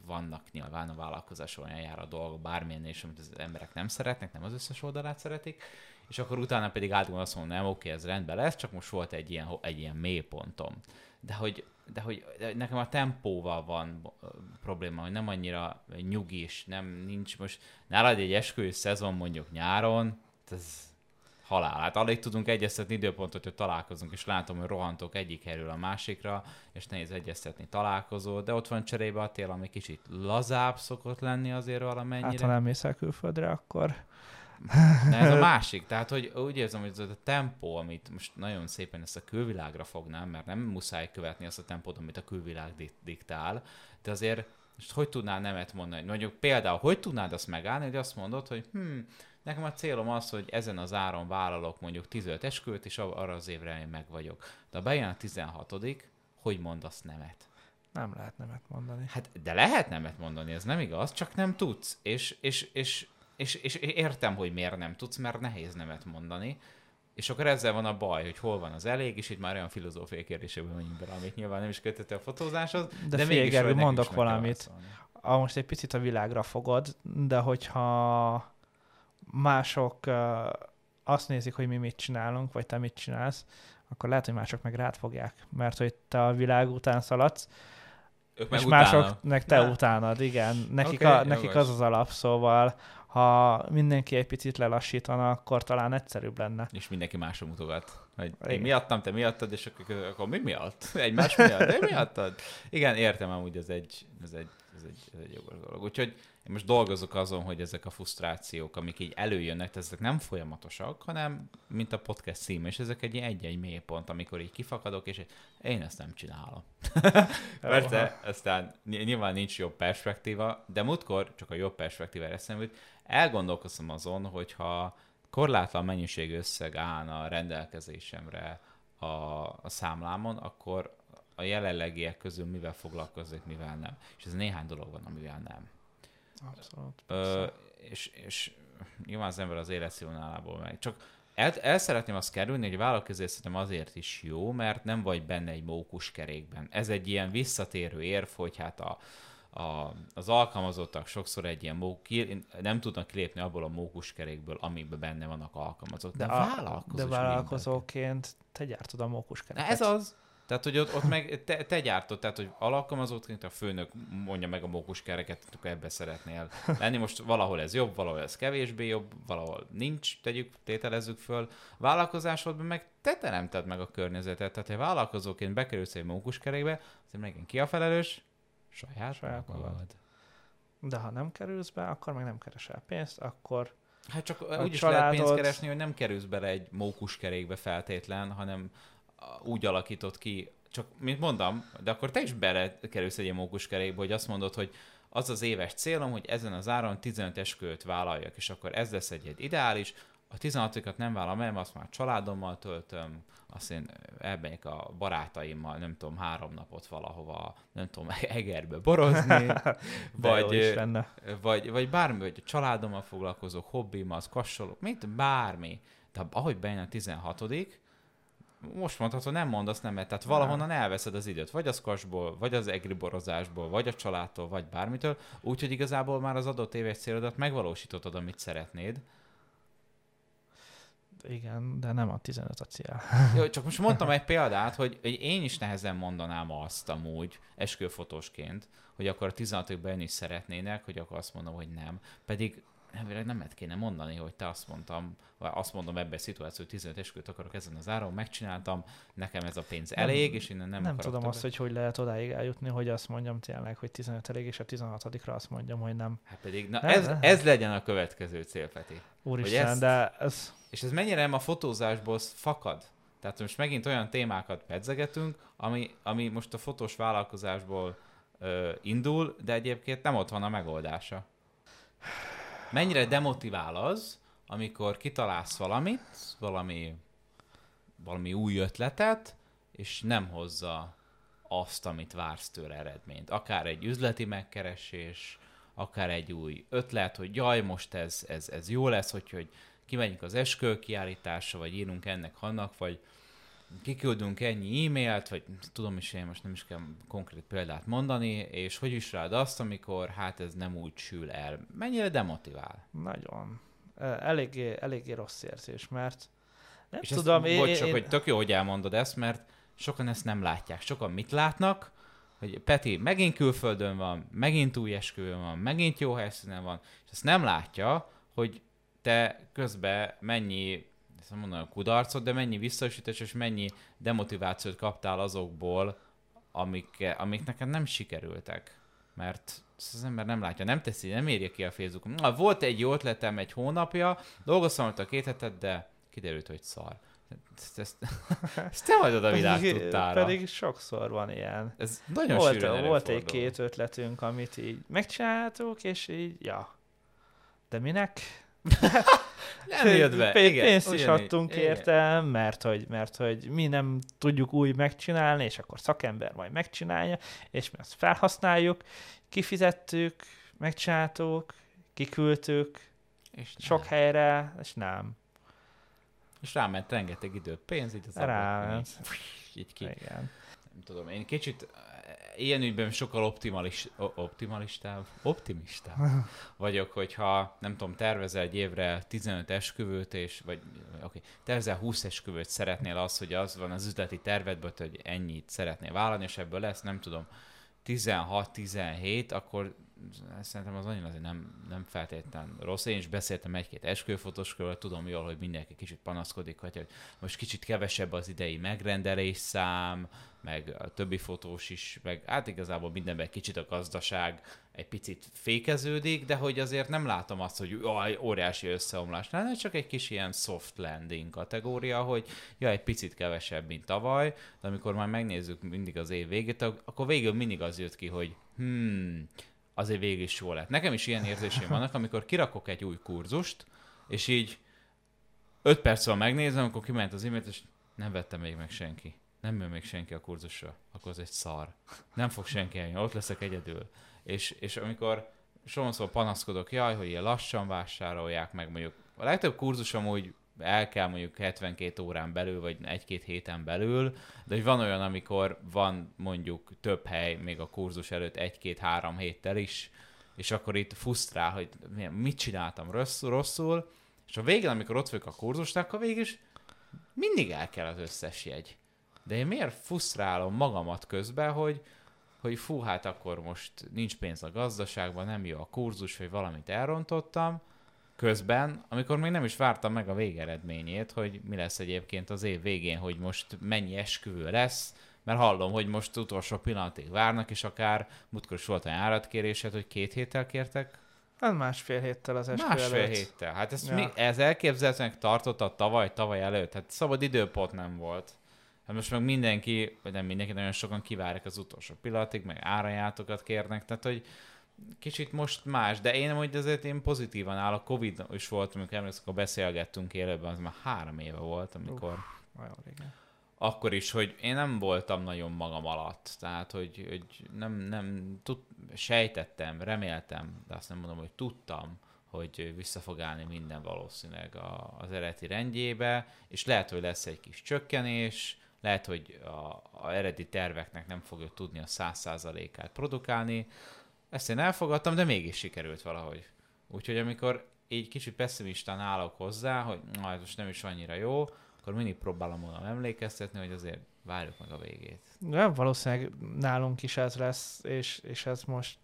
vannak nyilván a vállalkozás olyan jár a dolga, bármilyen és amit az emberek nem szeretnek, nem az összes oldalát szeretik, és akkor utána pedig általában azt mondom, nem, oké, ez rendben lesz, csak most volt egy ilyen, egy ilyen mélypontom. De hogy de hogy nekem a tempóval van probléma, hogy nem annyira nyugis, nem nincs most, nálad egy esküvő szezon mondjuk nyáron, ez halál. Hát alig tudunk egyeztetni időpontot, hogy találkozunk, és látom, hogy rohantok egyik helyről a másikra, és nehéz egyeztetni találkozó, de ott van cserébe a tél, ami kicsit lazább szokott lenni azért valamennyire. Hát ha nem mész külföldre, akkor Na ez a másik, tehát hogy úgy érzem, hogy ez a tempó, amit most nagyon szépen ezt a külvilágra fognám, mert nem muszáj követni azt a tempót, amit a külvilág diktál, de azért most hogy tudnál nemet mondani? Mondjuk például, hogy tudnád azt megállni, hogy azt mondod, hogy hm, nekem a célom az, hogy ezen az áron vállalok mondjuk 15 esküvőt, és arra az évre én meg vagyok. De ha bejön a 16 hogy mondasz nemet? Nem lehet nemet mondani. Hát, de lehet nemet mondani, ez nem igaz, csak nem tudsz. És, és, és és, és értem, hogy miért nem tudsz, mert nehéz nemet mondani. És akkor ezzel van a baj, hogy hol van az elég, és itt már olyan filozófiai kérdésekben mondjuk bele, amit nyilván nem is kötött a fotózáshoz. De, de mégis Gergő, mondok valamit. A, most egy picit a világra fogod, de hogyha mások uh, azt nézik, hogy mi mit csinálunk, vagy te mit csinálsz, akkor lehet, hogy mások meg rád fogják, mert hogy te a világ után szaladsz, ők és másoknak te ne. utánad, igen. Nekik, okay, a, nekik az az alap, szóval ha mindenki egy picit lelassítana, akkor talán egyszerűbb lenne. És mindenki másra mutogat. Hogy én miattam, te miattad, és akkor, akkor mi miatt? Egymás miatt? De miattad? Igen, értem amúgy, ez egy, ez egy, ez egy, ez egy jogos dolog. Úgyhogy én most dolgozok azon, hogy ezek a frusztrációk, amik így előjönnek, ezek nem folyamatosak, hanem mint a podcast cím, és ezek egy egy-egy mélypont, amikor így kifakadok, és én ezt nem csinálom. Persze, aztán nyilván nincs jobb perspektíva, de múltkor csak a jobb perspektíva eszembe elgondolkoztam azon, hogyha korlátlan mennyiség összeg állna a rendelkezésemre a, a számlámon, akkor a jelenlegiek közül mivel foglalkozik, mivel nem. És ez néhány dolog van, amivel nem. Abszolút. Ö, és, és nyilván az ember az életszínvonalából meg. Csak el, el szeretném azt kerülni, hogy vállalkozás szerintem azért is jó, mert nem vagy benne egy mókus kerékben. Ez egy ilyen visszatérő érv, hogy hát a, a, az alkalmazottak sokszor egy ilyen mók, ki, nem tudnak kilépni abból a mókuskerékből, amiben benne vannak alkalmazottak. De, a, vállalkozó de vállalkozóként te gyártod a mókuskereket. Ez az. Tehát, hogy ott, ott meg te, te gyártod, tehát, hogy alkalmazottként a főnök mondja meg a mókuskereket, akkor ebbe szeretnél lenni. Most valahol ez jobb, valahol ez kevésbé jobb, valahol nincs, tegyük, tételezzük föl. Vállalkozásodban meg te teremted meg a környezetet. Tehát, ha vállalkozóként bekerülsz egy mókuskerékbe, azért megint ki a felelős? Saját, Saját magad. magad. De ha nem kerülsz be, akkor meg nem keresel pénzt, akkor Hát csak A úgy is lehet pénzt keresni, hogy nem kerülsz bele egy mókuskerékbe feltétlen, hanem úgy alakított ki, csak mint mondom, de akkor te is belekerülsz egy mókuskerékbe, hogy azt mondod, hogy az az éves célom, hogy ezen az áron 15 esküvőt vállaljak, és akkor ez lesz egy, egy ideális, a 16-at nem vállalom el, azt már családommal töltöm, azt én elmegyek a barátaimmal, nem tudom, három napot valahova, nem tudom, Egerbe borozni, vagy, lenne. vagy, vagy bármi, vagy a családommal foglalkozok, hobbim, az kassolok, mint bármi. De ahogy bejön a 16 most mondhatod, nem mondasz nemet, tehát valahonnan elveszed az időt, vagy az kasból, vagy az egri borozásból, vagy a családtól, vagy bármitől, úgyhogy igazából már az adott éves célodat megvalósítottad, amit szeretnéd. Igen, de nem a 15 a cél. Jó, csak most mondtam egy példát, hogy, hogy én is nehezen mondanám azt amúgy, esküvőfotósként, hogy akkor a 16 bejönni is szeretnének, hogy akkor azt mondom, hogy nem. Pedig elvileg nem lehet kéne mondani, hogy te azt mondtam, vagy azt mondom ebben a szituáció, hogy 15 esküvőt akarok ezen az áron, megcsináltam, nekem ez a pénz Nem- elég, és innen nem, Nem, tudom többet. azt, hogy hogy lehet odáig eljutni, hogy azt mondjam tényleg, hogy 15 elég, és a 16-ra azt mondjam, hogy nem. Hát pedig, na Nem, ez, nem. ez legyen a következő cél, Peti. Úristen, ezt- de ez... És ez mennyire nem a fotózásból fakad? Tehát most megint olyan témákat pedzegetünk, ami, ami most a fotós vállalkozásból ö, indul, de egyébként nem ott van a megoldása. Mennyire demotivál az, amikor kitalálsz valamit, valami, valami új ötletet, és nem hozza azt, amit vársz tőle eredményt. Akár egy üzleti megkeresés, akár egy új ötlet, hogy jaj, most ez, ez, ez jó lesz, hogy, hogy kimegyünk az eskő kiállításra, vagy írunk ennek, annak, vagy kiküldünk ennyi e-mailt, vagy tudom is én most nem is kell konkrét példát mondani, és hogy is rád azt, amikor hát ez nem úgy sül el. Mennyire demotivál? Nagyon. Ö, Eléggé, eléggé rossz érzés, mert nem És tudom, ezt, én, bocs, én, csak, én, hogy tök jó, hogy elmondod ezt, mert sokan ezt nem látják. Sokan mit látnak? Hogy Peti megint külföldön van, megint új esküvőn van, megint jó helyszínen van, és ezt nem látja, hogy te közben mennyi, ezt mondom, kudarcot, de mennyi visszaesítés és mennyi demotivációt kaptál azokból, amik, amik neked nem sikerültek. Mert ezt az ember nem látja, nem teszi, nem érje ki a Facebookon. Na, volt egy jó ötletem egy hónapja, dolgoztam ott a két hetet, de kiderült, hogy szar. Ezt, ezt, ezt te hagyod a világ pedig, tudtára. pedig sokszor van ilyen. Ez nagyon Volt, sűrűn volt egy előfordul. két ötletünk, amit így megcsináltuk, és így, ja. De minek? Nem jött be. Pé- igen, pénzt is adtunk Igen. érte, mert hogy, mert hogy mi nem tudjuk úgy megcsinálni, és akkor szakember majd megcsinálja, és mi azt felhasználjuk, kifizettük, megcsináltuk, kiküldtük, És sok nem. helyre, és nem. És ráment rengeteg idő, pénz, így az ablakon így, ki. Igen. Nem tudom, én kicsit ilyen ügyben sokkal optimalis, optimalistább, optimistább vagyok, hogyha nem tudom, tervezel egy évre 15 esküvőt, és, vagy oké, okay, tervezel 20 esküvőt, szeretnél az, hogy az van az üzleti tervedben, hogy ennyit szeretnél vállalni, és ebből lesz, nem tudom, 16-17, akkor szerintem az annyira azért nem, nem feltétlenül rossz. Én is beszéltem egy-két esküvőfotóskörről, tudom jól, hogy mindenki kicsit panaszkodik, hogy most kicsit kevesebb az idei megrendelés szám, meg a többi fotós is, meg hát igazából mindenben kicsit a gazdaság egy picit fékeződik, de hogy azért nem látom azt, hogy jaj, óriási összeomlás lenne, csak egy kis ilyen soft landing kategória, hogy ja, egy picit kevesebb, mint tavaly, de amikor már megnézzük mindig az év végét, ak- akkor végül mindig az jött ki, hogy hmm, azért végig is jó lett. Nekem is ilyen érzéseim vannak, amikor kirakok egy új kurzust, és így öt perc van megnézem, akkor kiment az e és nem vette még meg senki. nem jön még senki a kurzusra, akkor az egy szar. Nem fog senki eljönni, ott leszek egyedül. És, és amikor sokszor panaszkodok, jaj, hogy ilyen lassan vásárolják meg, mondjuk a legtöbb kurzus amúgy el kell mondjuk 72 órán belül, vagy egy-két héten belül, de hogy van olyan, amikor van mondjuk több hely még a kurzus előtt egy-két-három héttel is, és akkor itt fusztrál, hogy mit csináltam rosszul, rosszul, és a végén, amikor ott vagyok a kurzusnál, akkor végig is mindig el kell az összes jegy. De én miért fusztrálom magamat közben, hogy, hogy fú, hát akkor most nincs pénz a gazdaságban, nem jó a kurzus, vagy valamit elrontottam, közben, amikor még nem is vártam meg a végeredményét, hogy mi lesz egyébként az év végén, hogy most mennyi esküvő lesz, mert hallom, hogy most utolsó pillanatig várnak, és akár múltkor is volt olyan áratkérésed, hogy két héttel kértek. Hát másfél héttel az esküvő Másfél előtt. héttel. Hát ez, Ja. mi, ez elképzelhetőnek tartotta tavaly, tavaly előtt. Hát szabad időpont nem volt. Hát most meg mindenki, vagy nem mindenki, nagyon sokan kivárják az utolsó pillanatig, meg árajátokat kérnek, tehát hogy kicsit most más, de én amúgy azért én pozitívan állok. Covid is volt, amikor emlékszem, akkor beszélgettünk élőben, az már három éve volt, amikor Nagyon régen. akkor is, hogy én nem voltam nagyon magam alatt, tehát hogy, hogy nem, nem tud, sejtettem, reméltem, de azt nem mondom, hogy tudtam, hogy vissza fog állni minden valószínűleg a, az eredeti rendjébe, és lehet, hogy lesz egy kis csökkenés, lehet, hogy a, a eredeti terveknek nem fogja tudni a száz százalékát produkálni. Ezt én elfogadtam, de mégis sikerült valahogy. Úgyhogy amikor így kicsit pessimistán állok hozzá, hogy ez most nem is annyira jó, akkor mindig próbálom magam emlékeztetni, hogy azért várjuk meg a végét. De valószínűleg nálunk is ez lesz, és, és ez most...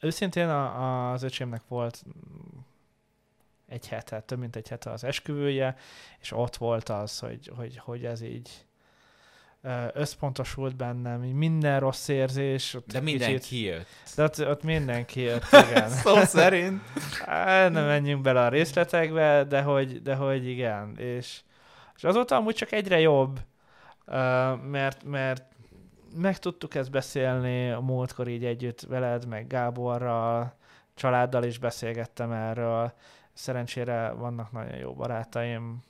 Őszintén a, az öcsémnek volt egy hete, több mint egy hete az esküvője, és ott volt az, hogy, hogy, hogy ez így összpontosult bennem, minden rossz érzés. Ott De minden kicsit, kijött. de ott, ott mindenki jött, igen. Szó szerint. Nem menjünk bele a részletekbe, de hogy, de hogy igen. És, és azóta amúgy csak egyre jobb, mert, mert meg tudtuk ezt beszélni a múltkor így együtt veled, meg Gáborral, családdal is beszélgettem erről. Szerencsére vannak nagyon jó barátaim,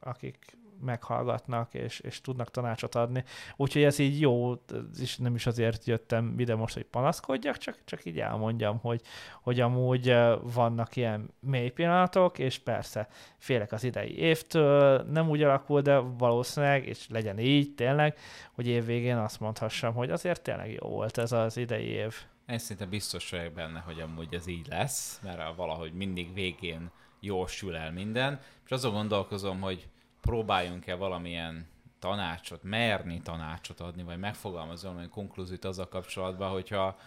akik meghallgatnak, és, és tudnak tanácsot adni. Úgyhogy ez így jó, és nem is azért jöttem ide most, hogy panaszkodjak, csak, csak így elmondjam, hogy, hogy amúgy vannak ilyen mély pillanatok, és persze félek az idei évtől, nem úgy alakul, de valószínűleg, és legyen így tényleg, hogy év végén azt mondhassam, hogy azért tényleg jó volt ez az idei év. Én szinte biztos vagyok benne, hogy amúgy ez így lesz, mert valahogy mindig végén jól sül el minden, és azon gondolkozom, hogy próbáljunk-e valamilyen tanácsot, merni tanácsot adni, vagy megfogalmazni valamilyen konklúziót azzal kapcsolatban, hogyha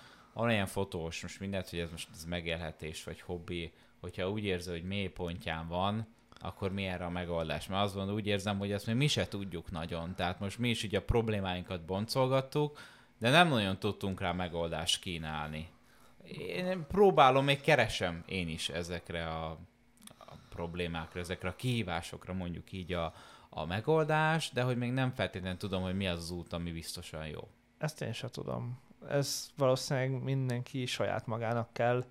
ilyen fotós, most mindent, hogy ez most ez megélhetés, vagy hobbi, hogyha úgy érzi, hogy mély pontján van, akkor mi erre a megoldás? Mert azt mondom, úgy érzem, hogy ezt még mi se tudjuk nagyon. Tehát most mi is ugye a problémáinkat boncolgattuk, de nem nagyon tudtunk rá megoldást kínálni. Én próbálom, még keresem én is ezekre a, a problémákra, ezekre a kihívásokra mondjuk így a, a megoldás, de hogy még nem feltétlenül tudom, hogy mi az az út, ami biztosan jó. Ezt én sem tudom. Ez valószínűleg mindenki saját magának kell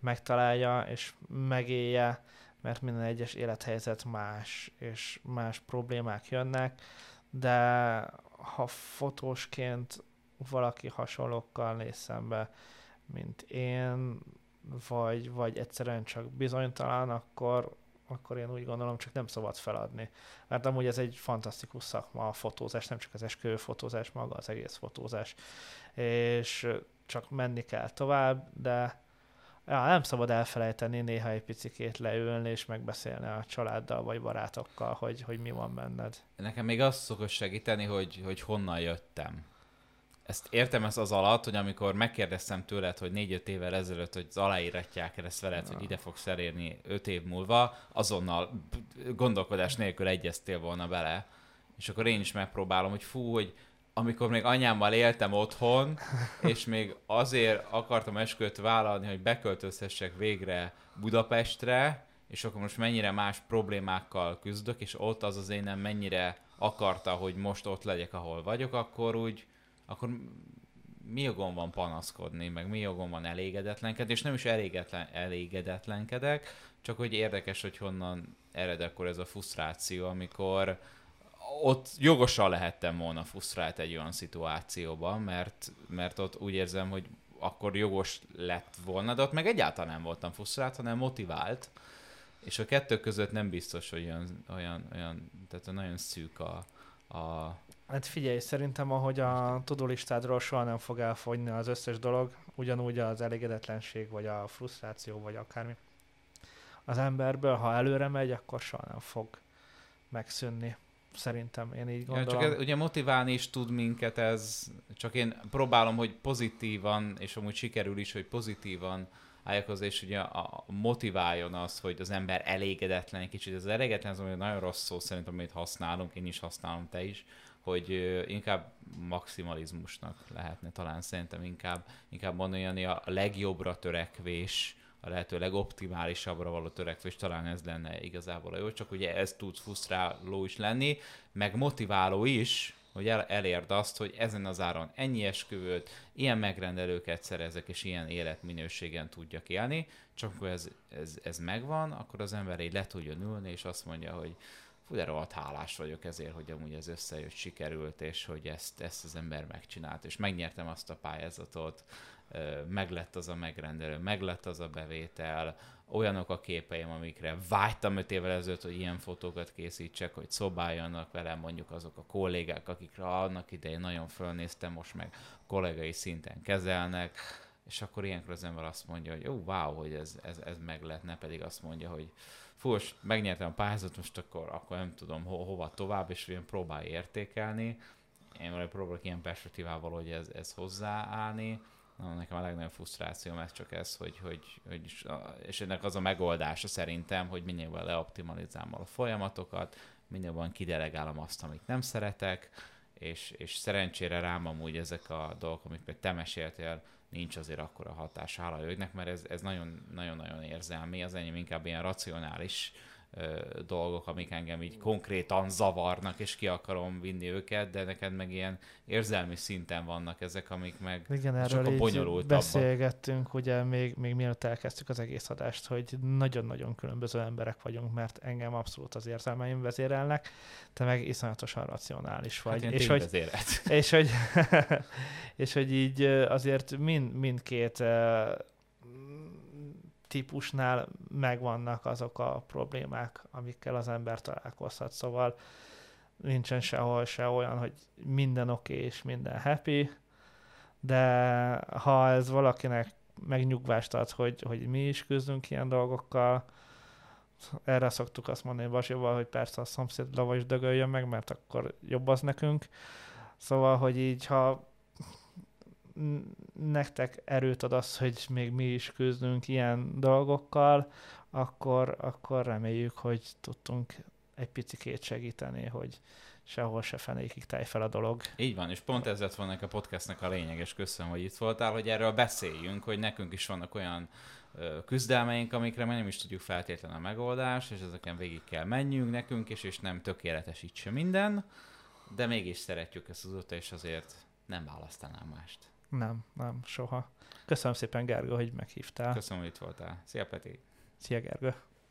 megtalálja és megélje, mert minden egyes élethelyzet más, és más problémák jönnek, de ha fotósként valaki hasonlókkal néz szembe, mint én, vagy, vagy egyszerűen csak bizonytalan, akkor, akkor én úgy gondolom, csak nem szabad feladni. Mert amúgy ez egy fantasztikus szakma a fotózás, nem csak az esküvő fotózás, maga az egész fotózás. És csak menni kell tovább, de ja, nem szabad elfelejteni néha egy picikét leülni és megbeszélni a családdal vagy barátokkal, hogy, hogy mi van benned. Nekem még azt szokott segíteni, hogy, hogy honnan jöttem. Ezt értem ezt az alatt, hogy amikor megkérdeztem tőled, hogy négy-öt évvel ezelőtt, hogy aláíratják ezt veled, hogy ide fogsz elérni öt év múlva, azonnal gondolkodás nélkül egyeztél volna bele. És akkor én is megpróbálom, hogy fú, hogy amikor még anyámmal éltem otthon, és még azért akartam esküvőt vállalni, hogy beköltözhessek végre Budapestre, és akkor most mennyire más problémákkal küzdök, és ott az az énem mennyire akarta, hogy most ott legyek, ahol vagyok, akkor úgy, akkor mi jogom van panaszkodni, meg mi jogom van elégedetlenkedni, és nem is elégedetlen, elégedetlenkedek, csak hogy érdekes, hogy honnan ered akkor ez a frusztráció, amikor ott jogosan lehettem volna frusztrált egy olyan szituációban, mert, mert ott úgy érzem, hogy akkor jogos lett volna, de ott meg egyáltalán nem voltam frusztrált, hanem motivált. És a kettő között nem biztos, hogy olyan, olyan, olyan tehát nagyon szűk a, a... Hát figyelj, szerintem ahogy a tudólistádról soha nem fog elfogyni az összes dolog, ugyanúgy az elégedetlenség, vagy a frusztráció, vagy akármi. Az emberből, ha előre megy, akkor soha nem fog megszűnni. Szerintem, én így gondolom. Ja, csak ez, ugye motiválni is tud minket ez, csak én próbálom, hogy pozitívan, és amúgy sikerül is, hogy pozitívan álljak hozzá, és ugye a, motiváljon az, hogy az ember elégedetlen egy kicsit. Az elégedetlen az, hogy nagyon rossz szó szerintem, amit használunk, én is használom, te is, hogy inkább maximalizmusnak lehetne talán szerintem inkább, inkább mondani a legjobbra törekvés, a lehető legoptimálisabbra való törekvés, talán ez lenne igazából a jó, csak ugye ez tud frusztráló is lenni, meg motiváló is, hogy el, elérd azt, hogy ezen az áron ennyi esküvőt, ilyen megrendelőket szerezek, és ilyen életminőségen tudjak élni, csak akkor ez, ez, ez megvan, akkor az ember így le tudjon ülni, és azt mondja, hogy fú, de rohadt hálás vagyok ezért, hogy amúgy ez összejött, sikerült, és hogy ezt, ezt az ember megcsinált, és megnyertem azt a pályázatot, meglett az a megrendelő, meglett az a bevétel, olyanok a képeim, amikre vágytam öt évvel ezelőtt, hogy ilyen fotókat készítsek, hogy szobáljanak velem mondjuk azok a kollégák, akikre annak idején nagyon fölnéztem, most meg kollégai szinten kezelnek, és akkor ilyenkor az ember azt mondja, hogy ó, wow, hogy ez, ez, ez meg lett, ne pedig azt mondja, hogy fú, most megnyertem a pályázatot, most akkor, akkor nem tudom ho- hova tovább, és ilyen próbálj értékelni. Én valahogy próbálok ilyen perspektívával, hogy ez, ez hozzáállni Na, nekem a legnagyobb frusztrációm ez csak ez, hogy, hogy, hogy és ennek az a megoldása szerintem, hogy minél leoptimalizálom a folyamatokat, minél van kidelegálom azt, amit nem szeretek, és, és szerencsére rám amúgy ezek a dolgok, amiket te meséltél, nincs azért akkora hatás állajögnek, mert ez, ez nagyon, nagyon-nagyon érzelmi, az enyém inkább ilyen racionális dolgok, amik engem így konkrétan zavarnak, és ki akarom vinni őket, de neked meg ilyen érzelmi szinten vannak ezek, amik meg Igen, erről így beszélgettünk, ugye még, még mielőtt elkezdtük az egész adást, hogy nagyon-nagyon különböző emberek vagyunk, mert engem abszolút az érzelmeim vezérelnek, te meg iszonyatosan racionális vagy. Hát és, hogy, és, hogy, és hogy így azért mind, mindkét típusnál megvannak azok a problémák, amikkel az ember találkozhat. Szóval nincsen sehol se olyan, hogy minden oké okay és minden happy, de ha ez valakinek megnyugvást ad, hogy, hogy mi is küzdünk ilyen dolgokkal, erre szoktuk azt mondani Basival, hogy persze a szomszéd lava is dögöljön meg, mert akkor jobb az nekünk. Szóval, hogy így, ha nektek erőt ad az, hogy még mi is küzdünk ilyen dolgokkal, akkor, akkor reméljük, hogy tudtunk egy picikét segíteni, hogy sehol se fenékig táj fel a dolog. Így van, és pont ez lett volna a podcastnek a lényeg, és köszönöm, hogy itt voltál, hogy erről beszéljünk, hogy nekünk is vannak olyan küzdelmeink, amikre már nem is tudjuk feltétlenül a megoldást, és ezeken végig kell menjünk nekünk is, és nem tökéletes itt sem minden, de mégis szeretjük ezt az utat, és azért nem választanám mást. Nem, nem, soha. Köszönöm szépen, Gergő, hogy meghívtál. Köszönöm, hogy itt voltál. Szia, Peti. Szia, Gergő.